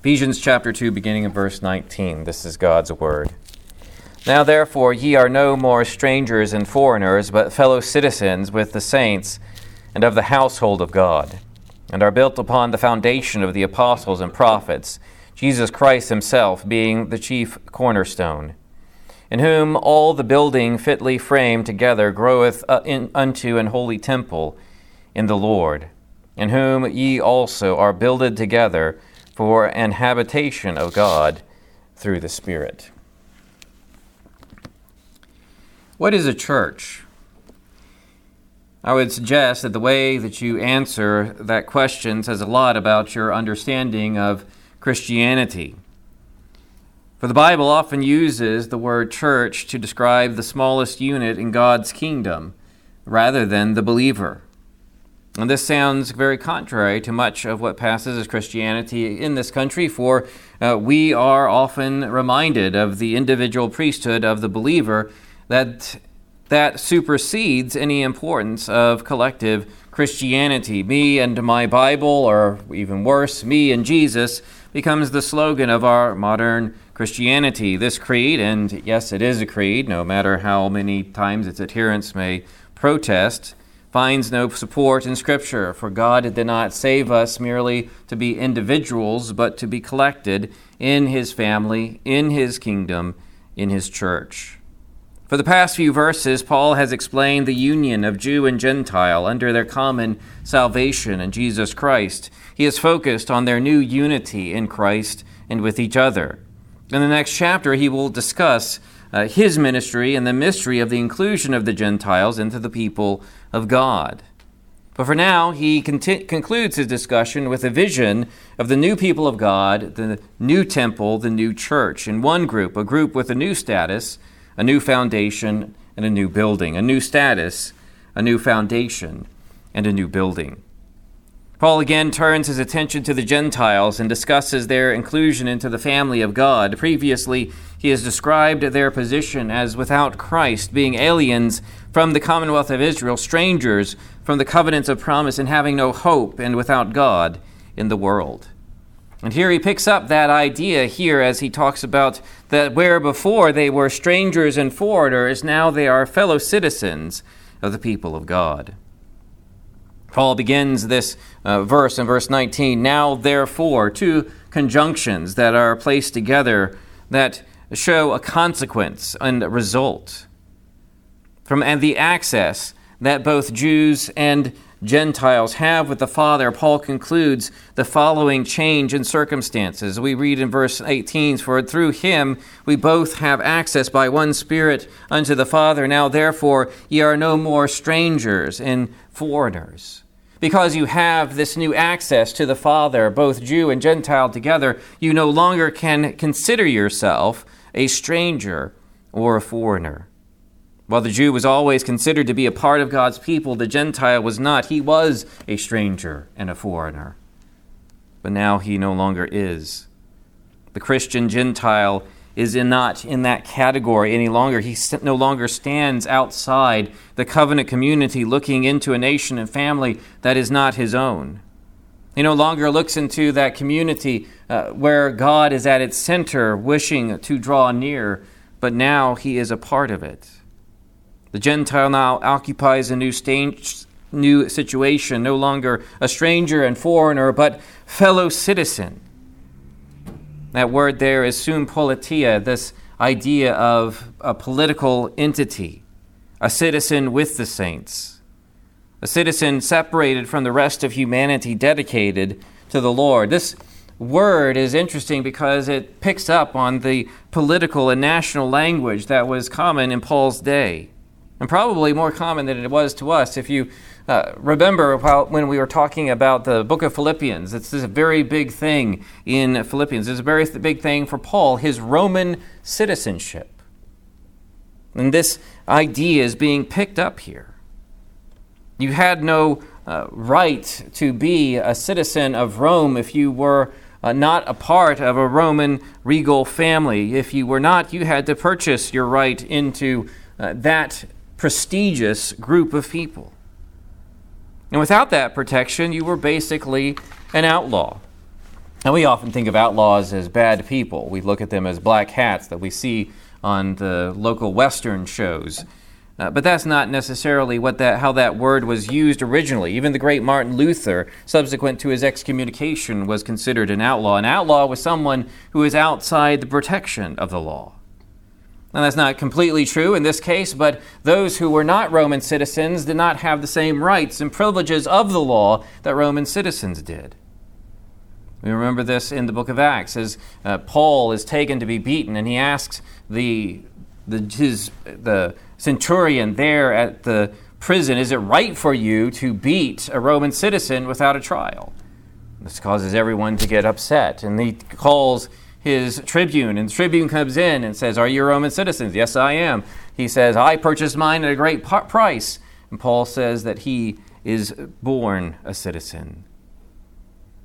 Ephesians chapter 2, beginning in verse 19. This is God's word. Now, therefore, ye are no more strangers and foreigners, but fellow citizens with the saints and of the household of God, and are built upon the foundation of the apostles and prophets, Jesus Christ himself being the chief cornerstone, in whom all the building fitly framed together groweth unto an holy temple in the Lord, in whom ye also are builded together for an habitation of God through the Spirit. What is a church? I would suggest that the way that you answer that question says a lot about your understanding of Christianity. For the Bible often uses the word church to describe the smallest unit in God's kingdom rather than the believer. And this sounds very contrary to much of what passes as Christianity in this country, for uh, we are often reminded of the individual priesthood of the believer that that supersedes any importance of collective Christianity. Me and my Bible, or even worse, me and Jesus, becomes the slogan of our modern Christianity. This creed, and yes, it is a creed, no matter how many times its adherents may protest, finds no support in Scripture, for God did not save us merely to be individuals, but to be collected in His family, in His kingdom, in His church. For the past few verses, Paul has explained the union of Jew and Gentile under their common salvation in Jesus Christ. He has focused on their new unity in Christ and with each other. In the next chapter, he will discuss uh, his ministry and the mystery of the inclusion of the Gentiles into the people of God. But for now, he conti- concludes his discussion with a vision of the new people of God, the new temple, the new church, in one group, a group with a new status, a new foundation, and a new building. A new status, a new foundation, and a new building. Paul again turns his attention to the Gentiles and discusses their inclusion into the family of God. Previously, he has described their position as without Christ, being aliens from the commonwealth of Israel, strangers from the covenants of promise, and having no hope, and without God in the world. And here he picks up that idea here as he talks about that where before they were strangers and foreigners, now they are fellow citizens of the people of God. Paul begins this uh, verse in verse 19. Now, therefore, two conjunctions that are placed together that show a consequence and a result. From and the access that both Jews and Gentiles have with the Father, Paul concludes the following change in circumstances. We read in verse 18 For through him we both have access by one Spirit unto the Father. Now therefore ye are no more strangers and foreigners because you have this new access to the Father, both Jew and Gentile together, you no longer can consider yourself a stranger or a foreigner. While the Jew was always considered to be a part of God's people, the Gentile was not. He was a stranger and a foreigner. But now he no longer is. The Christian Gentile is not in that category any longer. He no longer stands outside the covenant community looking into a nation and family that is not his own. He no longer looks into that community uh, where God is at its center, wishing to draw near, but now he is a part of it. The Gentile now occupies a new, stage, new situation, no longer a stranger and foreigner, but fellow citizen. That word there is sum politia, this idea of a political entity, a citizen with the saints, a citizen separated from the rest of humanity, dedicated to the Lord. This word is interesting because it picks up on the political and national language that was common in Paul's day, and probably more common than it was to us. If you uh, remember when we were talking about the book of Philippians, it's this very big thing in Philippians. It's a very big thing for Paul, his Roman citizenship. And this idea is being picked up here. You had no uh, right to be a citizen of Rome if you were uh, not a part of a Roman regal family. If you were not, you had to purchase your right into uh, that prestigious group of people. And without that protection, you were basically an outlaw. And we often think of outlaws as bad people. We look at them as black hats that we see on the local Western shows. Uh, but that's not necessarily what that, how that word was used originally. Even the great Martin Luther, subsequent to his excommunication, was considered an outlaw. An outlaw was someone who is outside the protection of the law. Now, that's not completely true in this case, but those who were not Roman citizens did not have the same rights and privileges of the law that Roman citizens did. We remember this in the book of Acts as uh, Paul is taken to be beaten, and he asks the, the, his, the centurion there at the prison, Is it right for you to beat a Roman citizen without a trial? This causes everyone to get upset, and he calls his tribune, and the tribune comes in and says, Are you Roman citizens? Yes, I am. He says, I purchased mine at a great price. And Paul says that he is born a citizen.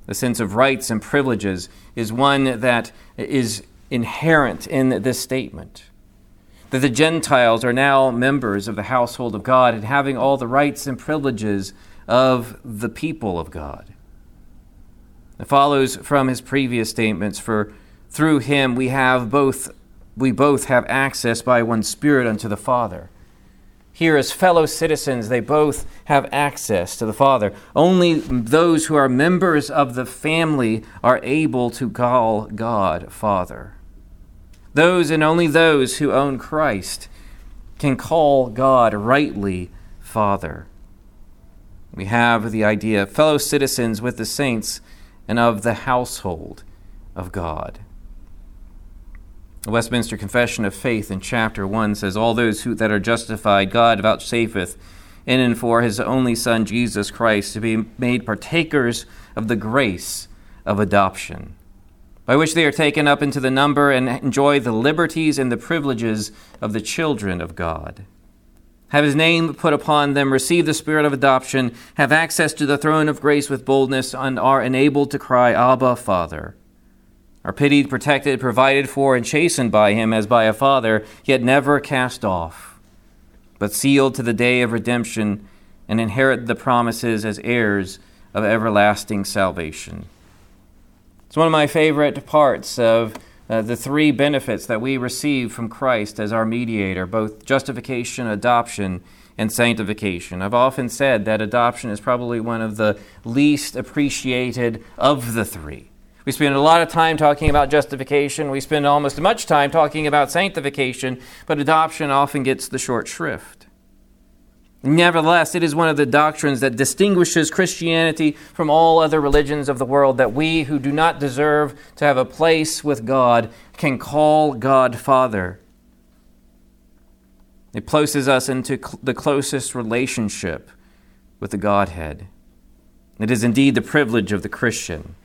The sense of rights and privileges is one that is inherent in this statement. That the Gentiles are now members of the household of God and having all the rights and privileges of the people of God. It follows from his previous statements for through him we have both we both have access by one spirit unto the Father. Here, as fellow citizens, they both have access to the Father. Only those who are members of the family are able to call God Father. Those and only those who own Christ can call God rightly Father. We have the idea of fellow citizens with the saints and of the household of God. The Westminster Confession of Faith in chapter 1 says, All those who, that are justified, God vouchsafeth in and for his only Son, Jesus Christ, to be made partakers of the grace of adoption, by which they are taken up into the number and enjoy the liberties and the privileges of the children of God. Have his name put upon them, receive the spirit of adoption, have access to the throne of grace with boldness, and are enabled to cry, Abba, Father are pitied, protected, provided for, and chastened by him as by a father, yet never cast off, but sealed to the day of redemption and inherit the promises as heirs of everlasting salvation. It's one of my favorite parts of uh, the three benefits that we receive from Christ as our mediator, both justification, adoption, and sanctification. I've often said that adoption is probably one of the least appreciated of the three. We spend a lot of time talking about justification. We spend almost as much time talking about sanctification, but adoption often gets the short shrift. Nevertheless, it is one of the doctrines that distinguishes Christianity from all other religions of the world that we who do not deserve to have a place with God can call God Father. It places us into the closest relationship with the Godhead. It is indeed the privilege of the Christian.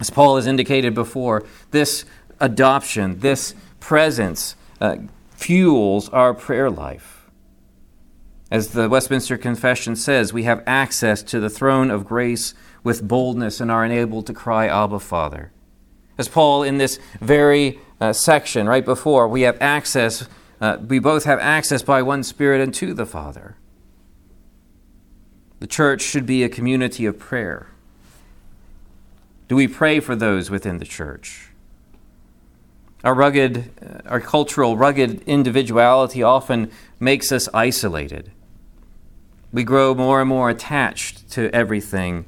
As Paul has indicated before, this adoption, this presence, uh, fuels our prayer life. As the Westminster Confession says, we have access to the throne of grace with boldness and are enabled to cry, Abba, Father. As Paul, in this very uh, section right before, we have access, uh, we both have access by one Spirit and to the Father. The church should be a community of prayer. Do we pray for those within the church? Our rugged, uh, our cultural rugged individuality often makes us isolated. We grow more and more attached to everything,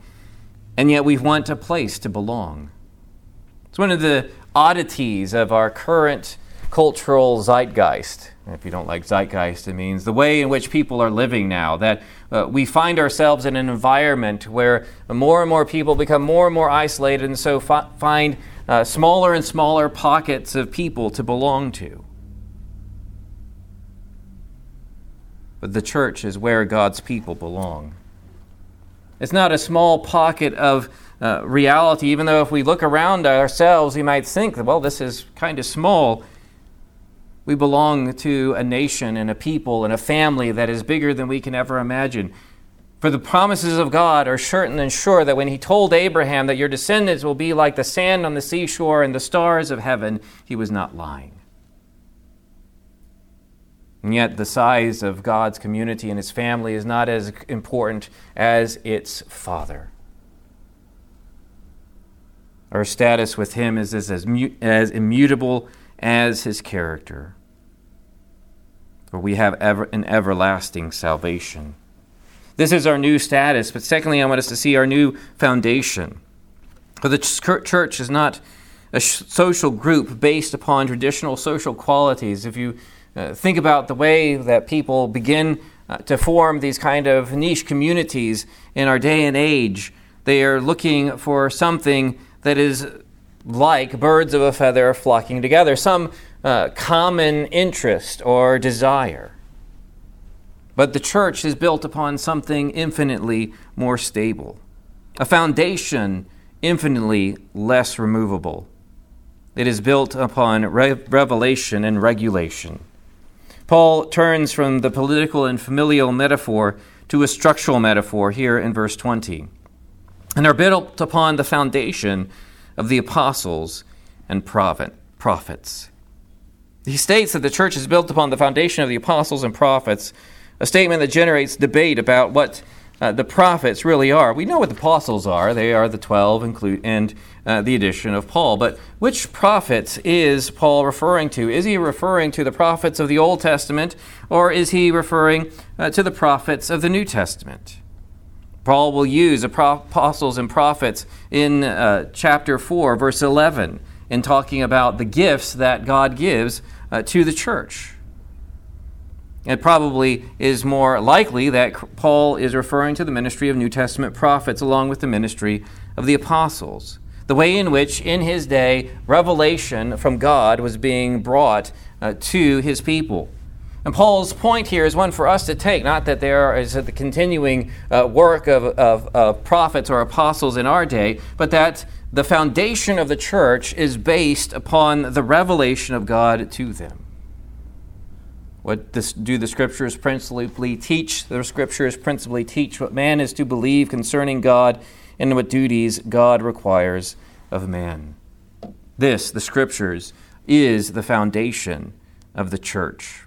and yet we want a place to belong. It's one of the oddities of our current cultural zeitgeist. If you don't like zeitgeist, it means the way in which people are living now. That uh, we find ourselves in an environment where more and more people become more and more isolated and so fi- find uh, smaller and smaller pockets of people to belong to. But the church is where God's people belong. It's not a small pocket of uh, reality, even though if we look around ourselves, we might think, well, this is kind of small. We belong to a nation and a people and a family that is bigger than we can ever imagine. For the promises of God are certain and sure that when He told Abraham that your descendants will be like the sand on the seashore and the stars of heaven, He was not lying. And yet, the size of God's community and His family is not as important as its Father. Our status with Him is as, as, as immutable as His character. For we have ever, an everlasting salvation. This is our new status, but secondly, I want us to see our new foundation. For the church is not a social group based upon traditional social qualities. If you uh, think about the way that people begin uh, to form these kind of niche communities in our day and age, they are looking for something that is like birds of a feather flocking together, some uh, common interest or desire. But the church is built upon something infinitely more stable, a foundation infinitely less removable. It is built upon re- revelation and regulation. Paul turns from the political and familial metaphor to a structural metaphor here in verse 20, and are built upon the foundation of the apostles and prophet, prophets. He states that the church is built upon the foundation of the apostles and prophets, a statement that generates debate about what uh, the prophets really are. We know what the apostles are. They are the 12 include, and uh, the addition of Paul. But which prophets is Paul referring to? Is he referring to the prophets of the Old Testament or is he referring uh, to the prophets of the New Testament? Paul will use apostles and prophets in uh, chapter 4, verse 11, in talking about the gifts that God gives uh, to the church. It probably is more likely that Paul is referring to the ministry of New Testament prophets along with the ministry of the apostles. The way in which, in his day, revelation from God was being brought uh, to his people. And Paul's point here is one for us to take, not that there is the continuing uh, work of, of, of prophets or apostles in our day, but that the foundation of the church is based upon the revelation of God to them. What this, do the scriptures principally teach? The scriptures principally teach what man is to believe concerning God and what duties God requires of man. This, the scriptures, is the foundation of the church.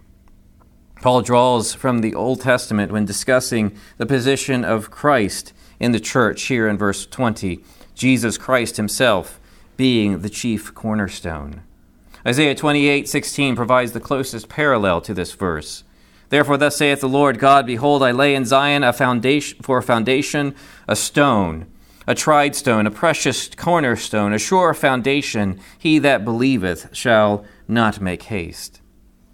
Paul draws from the Old Testament when discussing the position of Christ in the church here in verse 20, Jesus Christ himself being the chief cornerstone. Isaiah 28:16 provides the closest parallel to this verse. Therefore thus saith the Lord God, behold I lay in Zion a foundation for a foundation, a stone, a tried stone, a precious cornerstone, a sure foundation, he that believeth shall not make haste.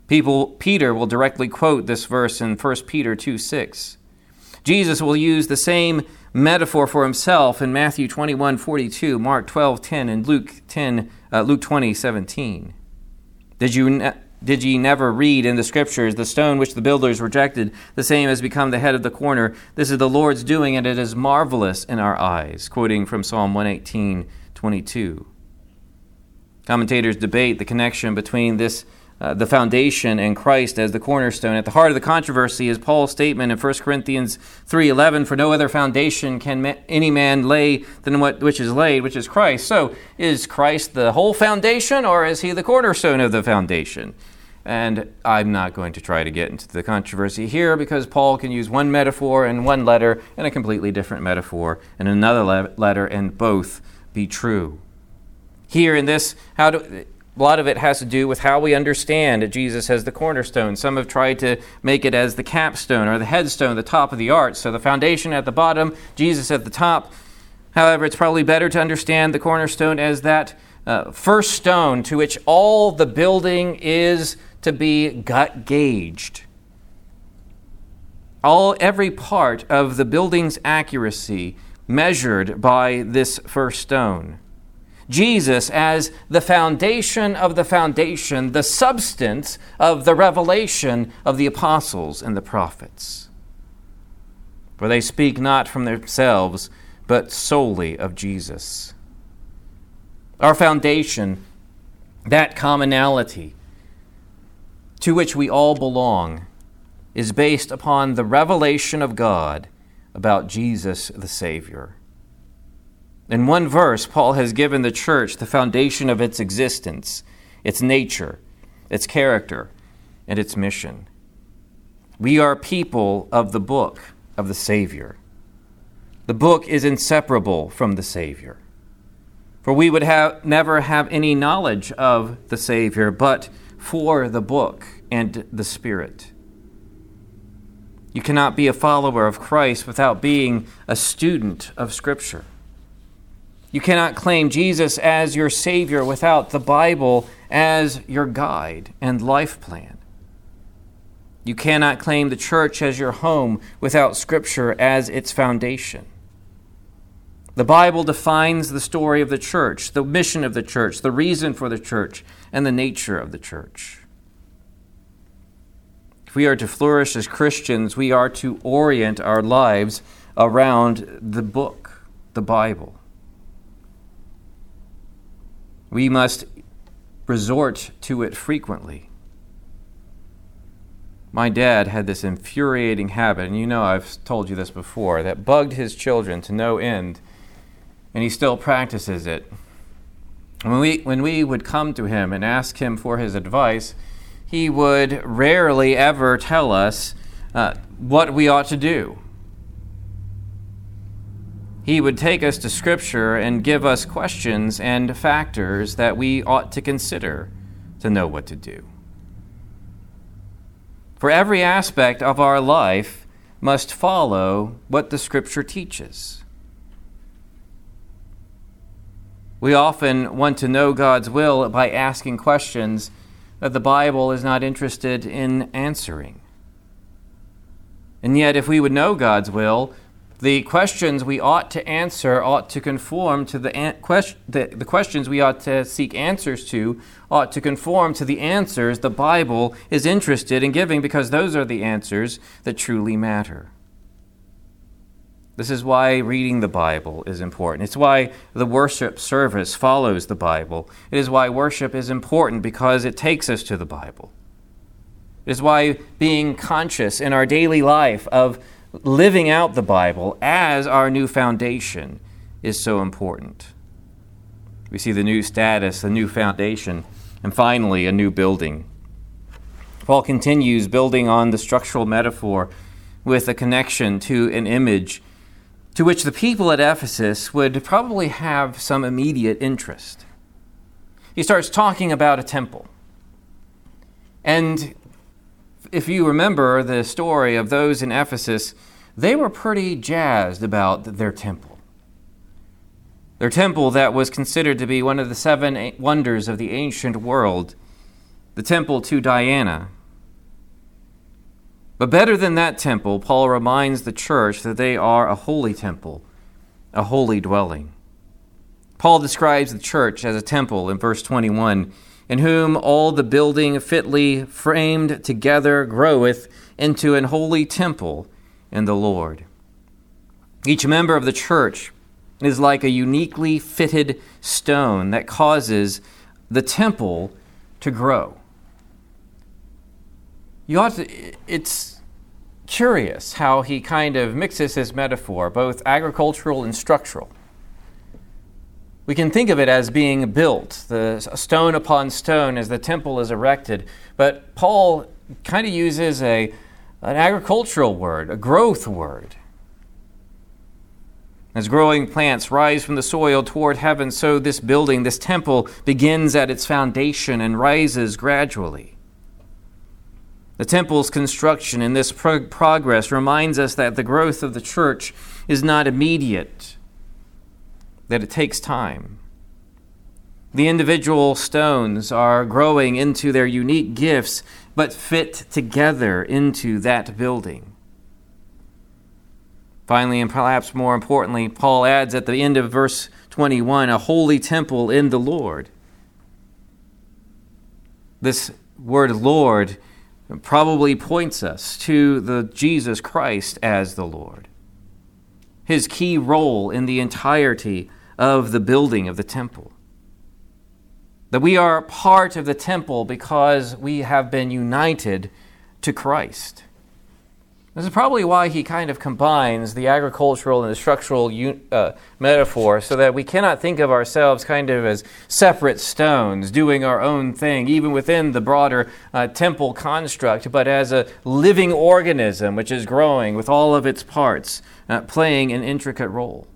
People, Peter will directly quote this verse in 1 Peter 2 6. Jesus will use the same metaphor for himself in Matthew 21 42, Mark 12 10, and Luke, 10, uh, Luke 20 17. Did you, ne- did ye never read in the scriptures, the stone which the builders rejected, the same has become the head of the corner? This is the Lord's doing, and it is marvelous in our eyes. Quoting from Psalm 118 22. Commentators debate the connection between this uh, the foundation and Christ as the cornerstone. At the heart of the controversy is Paul's statement in 1 Corinthians 3:11, "For no other foundation can ma- any man lay than what which is laid, which is Christ." So, is Christ the whole foundation or is he the cornerstone of the foundation? And I'm not going to try to get into the controversy here because Paul can use one metaphor in one letter and a completely different metaphor in another le- letter and both be true. Here in this, how do a lot of it has to do with how we understand Jesus as the cornerstone. Some have tried to make it as the capstone or the headstone, the top of the arch. So the foundation at the bottom, Jesus at the top. However, it's probably better to understand the cornerstone as that uh, first stone to which all the building is to be gut gauged. All every part of the building's accuracy measured by this first stone. Jesus as the foundation of the foundation, the substance of the revelation of the apostles and the prophets. For they speak not from themselves, but solely of Jesus. Our foundation, that commonality to which we all belong, is based upon the revelation of God about Jesus the Savior. In one verse, Paul has given the church the foundation of its existence, its nature, its character, and its mission. We are people of the book of the Savior. The book is inseparable from the Savior. For we would have, never have any knowledge of the Savior but for the book and the Spirit. You cannot be a follower of Christ without being a student of Scripture. You cannot claim Jesus as your Savior without the Bible as your guide and life plan. You cannot claim the church as your home without Scripture as its foundation. The Bible defines the story of the church, the mission of the church, the reason for the church, and the nature of the church. If we are to flourish as Christians, we are to orient our lives around the book, the Bible. We must resort to it frequently. My dad had this infuriating habit, and you know I've told you this before, that bugged his children to no end and he still practices it. When we, when we would come to him and ask him for his advice, he would rarely ever tell us uh, what we ought to do. He would take us to Scripture and give us questions and factors that we ought to consider to know what to do. For every aspect of our life must follow what the Scripture teaches. We often want to know God's will by asking questions that the Bible is not interested in answering. And yet, if we would know God's will, the questions we ought to answer ought to conform to the, an- quest- the, the questions we ought to seek answers to ought to conform to the answers the Bible is interested in giving because those are the answers that truly matter. This is why reading the Bible is important. It's why the worship service follows the Bible. It is why worship is important because it takes us to the Bible. It is why being conscious in our daily life of living out the Bible as our new foundation is so important. We see the new status, the new foundation, and finally, a new building. Paul continues building on the structural metaphor with a connection to an image to which the people at Ephesus would probably have some immediate interest. He starts talking about a temple. And if you remember the story of those in Ephesus, they were pretty jazzed about their temple. Their temple that was considered to be one of the seven wonders of the ancient world, the temple to Diana, but better than that temple, Paul reminds the church that they are a holy temple, a holy dwelling. Paul describes the church as a temple in verse 21, in whom all the building fitly framed together groweth into an holy temple in the Lord. Each member of the church is like a uniquely fitted stone that causes the temple to grow you ought to, it's curious how he kind of mixes his metaphor, both agricultural and structural. We can think of it as being built, the stone upon stone as the temple is erected, but Paul kind of uses a, an agricultural word, a growth word. As growing plants rise from the soil toward heaven, so this building, this temple, begins at its foundation and rises gradually. The temple's construction in this pro- progress reminds us that the growth of the church is not immediate, that it takes time. The individual stones are growing into their unique gifts, but fit together into that building. Finally, and perhaps more importantly, Paul adds at the end of verse 21 a holy temple in the Lord. This word Lord probably points us to the Jesus Christ as the Lord. His key role in the entirety of the building of the temple. That we are part of the temple because we have been united to Christ. This is probably why he kind of combines the agricultural and the structural uh, metaphor so that we cannot think of ourselves kind of as separate stones doing our own thing, even within the broader uh, temple construct, but as a living organism which is growing with all of its parts uh, playing an intricate role.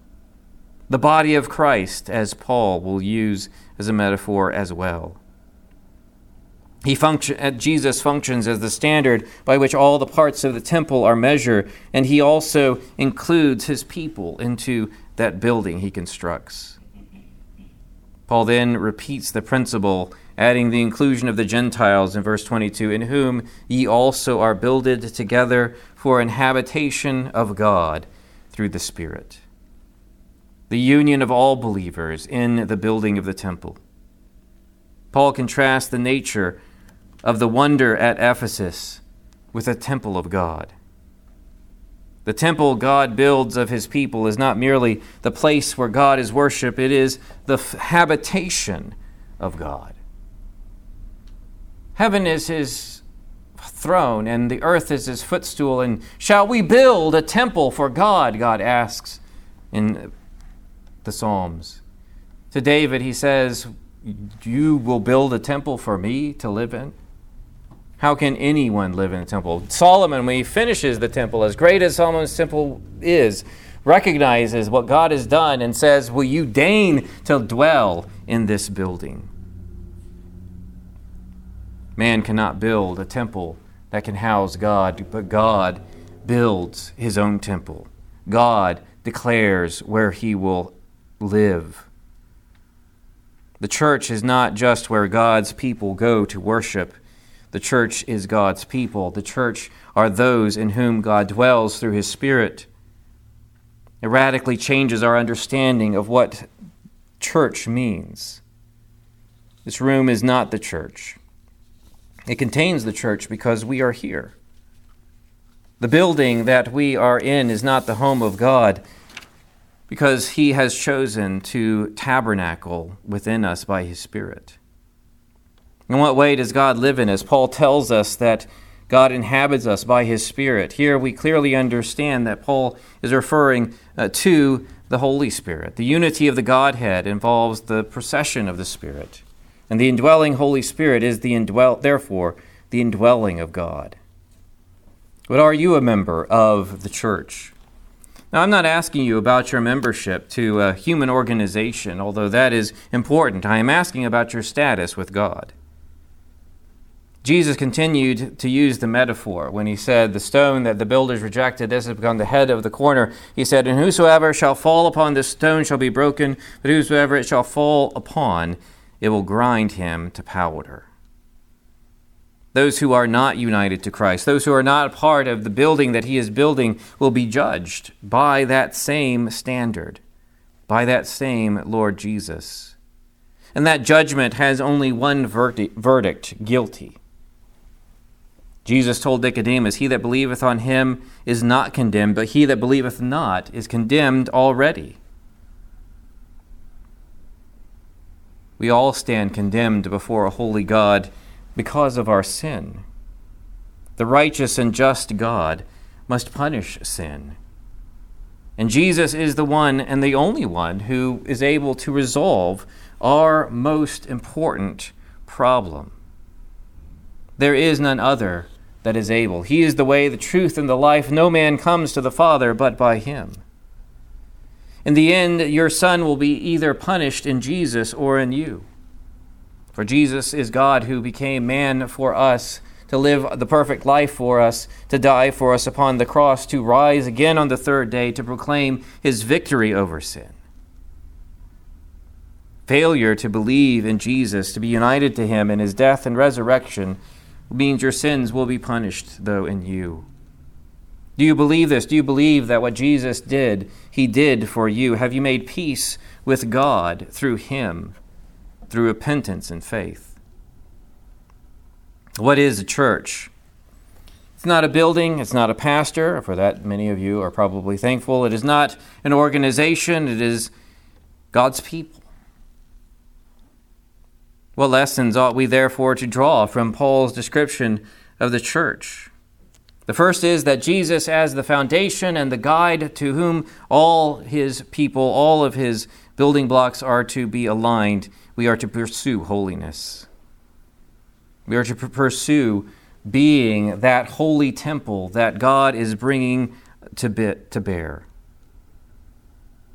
The body of Christ, as Paul will use as a metaphor as well. He function, uh, Jesus functions as the standard by which all the parts of the temple are measured, and he also includes his people into that building he constructs. Paul then repeats the principle, adding the inclusion of the Gentiles in verse 22 In whom ye also are builded together for an habitation of God through the Spirit. The union of all believers in the building of the temple. Paul contrasts the nature of the wonder at Ephesus with a temple of God. The temple God builds of his people is not merely the place where God is worshiped, it is the f- habitation of God. Heaven is his throne, and the earth is his footstool. And shall we build a temple for God? God asks in the Psalms. To David, he says, You will build a temple for me to live in? How can anyone live in a temple? Solomon, when he finishes the temple, as great as Solomon's temple is, recognizes what God has done and says, Will you deign to dwell in this building? Man cannot build a temple that can house God, but God builds his own temple. God declares where he will live. The church is not just where God's people go to worship. The church is God's people. The church are those in whom God dwells through his Spirit. It radically changes our understanding of what church means. This room is not the church, it contains the church because we are here. The building that we are in is not the home of God because he has chosen to tabernacle within us by his Spirit. In what way does God live in us? Paul tells us that God inhabits us by his Spirit. Here we clearly understand that Paul is referring uh, to the Holy Spirit. The unity of the Godhead involves the procession of the Spirit. And the indwelling Holy Spirit is the indwell therefore the indwelling of God. But are you a member of the church? Now, I'm not asking you about your membership to a human organization, although that is important. I am asking about your status with God. Jesus continued to use the metaphor when he said, The stone that the builders rejected, this has become the head of the corner. He said, And whosoever shall fall upon this stone shall be broken, but whosoever it shall fall upon, it will grind him to powder. Those who are not united to Christ, those who are not part of the building that he is building, will be judged by that same standard, by that same Lord Jesus. And that judgment has only one verdict guilty. Jesus told Nicodemus, He that believeth on him is not condemned, but he that believeth not is condemned already. We all stand condemned before a holy God because of our sin. The righteous and just God must punish sin. And Jesus is the one and the only one who is able to resolve our most important problem. There is none other that is able. He is the way, the truth, and the life. No man comes to the Father but by him. In the end, your son will be either punished in Jesus or in you. For Jesus is God who became man for us, to live the perfect life for us, to die for us upon the cross, to rise again on the third day to proclaim his victory over sin. Failure to believe in Jesus, to be united to him in his death and resurrection, means your sins will be punished, though, in you. Do you believe this? Do you believe that what Jesus did, he did for you? Have you made peace with God through him, through repentance and faith? What is a church? It's not a building, it's not a pastor, for that many of you are probably thankful. It is not an organization, it is God's people. What lessons ought we therefore to draw from Paul's description of the church? The first is that Jesus, as the foundation and the guide to whom all his people, all of his building blocks are to be aligned, we are to pursue holiness. We are to pursue being that holy temple that God is bringing to, bit, to bear.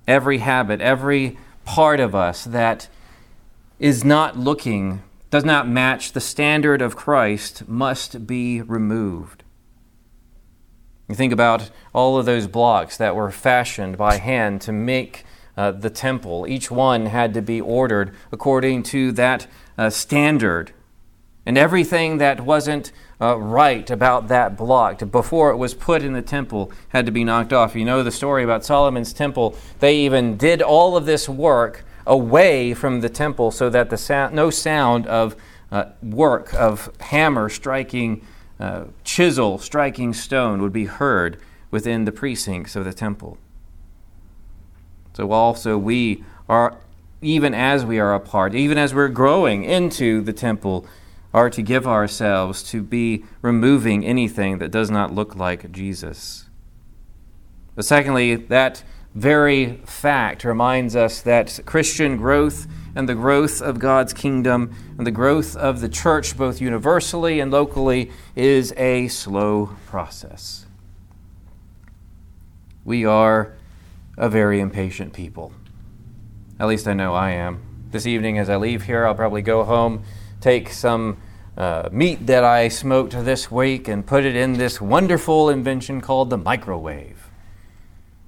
every habit, every part of us that is not looking, does not match the standard of Christ, must be removed. You think about all of those blocks that were fashioned by hand to make uh, the temple. Each one had to be ordered according to that uh, standard. And everything that wasn't uh, right about that block before it was put in the temple had to be knocked off. You know the story about Solomon's temple. They even did all of this work away from the temple so that the sound, no sound of uh, work of hammer striking uh, chisel striking stone would be heard within the precincts of the temple. So also we are, even as we are apart, even as we're growing into the temple, are to give ourselves to be removing anything that does not look like Jesus. But secondly, that very fact reminds us that Christian growth and the growth of God's kingdom and the growth of the church, both universally and locally, is a slow process. We are a very impatient people. At least I know I am. This evening, as I leave here, I'll probably go home, take some uh, meat that I smoked this week, and put it in this wonderful invention called the microwave.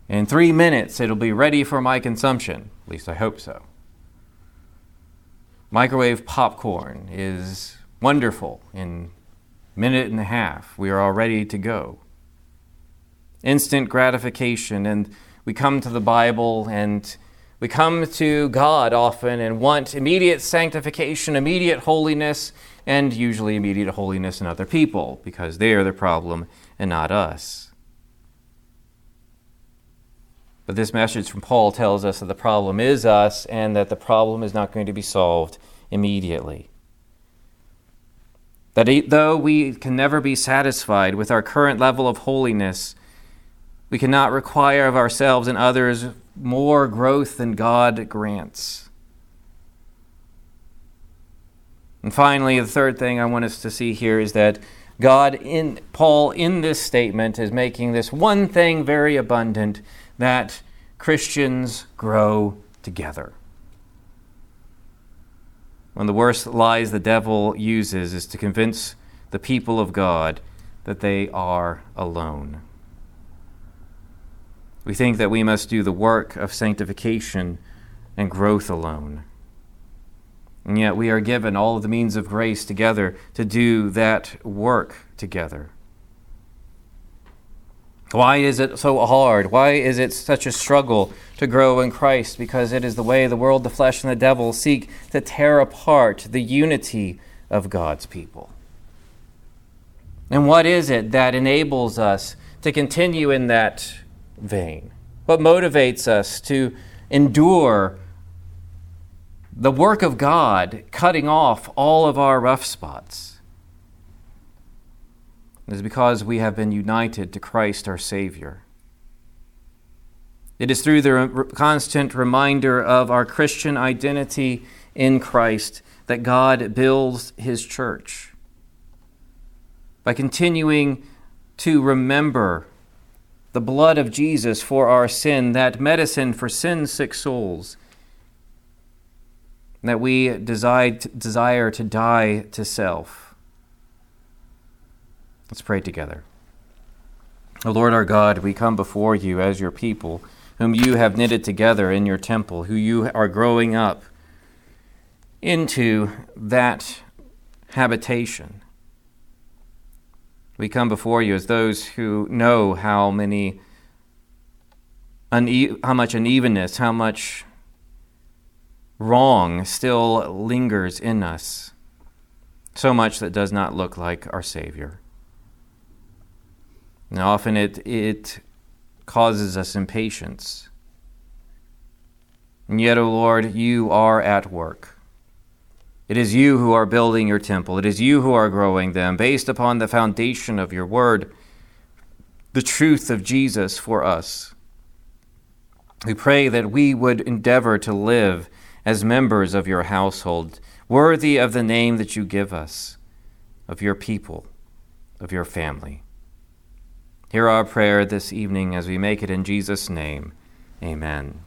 In three minutes, it'll be ready for my consumption. At least I hope so. Microwave popcorn is wonderful. In a minute and a half, we are all ready to go. Instant gratification, and we come to the Bible and we come to God often and want immediate sanctification, immediate holiness, and usually immediate holiness in other people because they are the problem and not us. But this message from Paul tells us that the problem is us and that the problem is not going to be solved immediately. That though we can never be satisfied with our current level of holiness, we cannot require of ourselves and others more growth than God grants. And finally, the third thing I want us to see here is that God in Paul in this statement is making this one thing very abundant that Christians grow together. One of the worst lies the devil uses is to convince the people of God that they are alone. We think that we must do the work of sanctification and growth alone. And yet we are given all of the means of grace together to do that work together. Why is it so hard? Why is it such a struggle to grow in Christ? Because it is the way the world, the flesh, and the devil seek to tear apart the unity of God's people. And what is it that enables us to continue in that vein? What motivates us to endure the work of God cutting off all of our rough spots? Is because we have been united to Christ our Savior. It is through the constant reminder of our Christian identity in Christ that God builds His church. By continuing to remember the blood of Jesus for our sin, that medicine for sin sick souls, that we desire to die to self Let's pray together. O Lord our God, we come before you as your people, whom you have knitted together in your temple, who you are growing up into that habitation. We come before you as those who know how many une- how much unevenness, how much wrong still lingers in us. So much that does not look like our Savior. And often it, it causes us impatience. And yet, O oh Lord, you are at work. It is you who are building your temple. It is you who are growing them based upon the foundation of your word, the truth of Jesus for us. We pray that we would endeavor to live as members of your household, worthy of the name that you give us, of your people, of your family. Hear our prayer this evening as we make it in Jesus' name. Amen.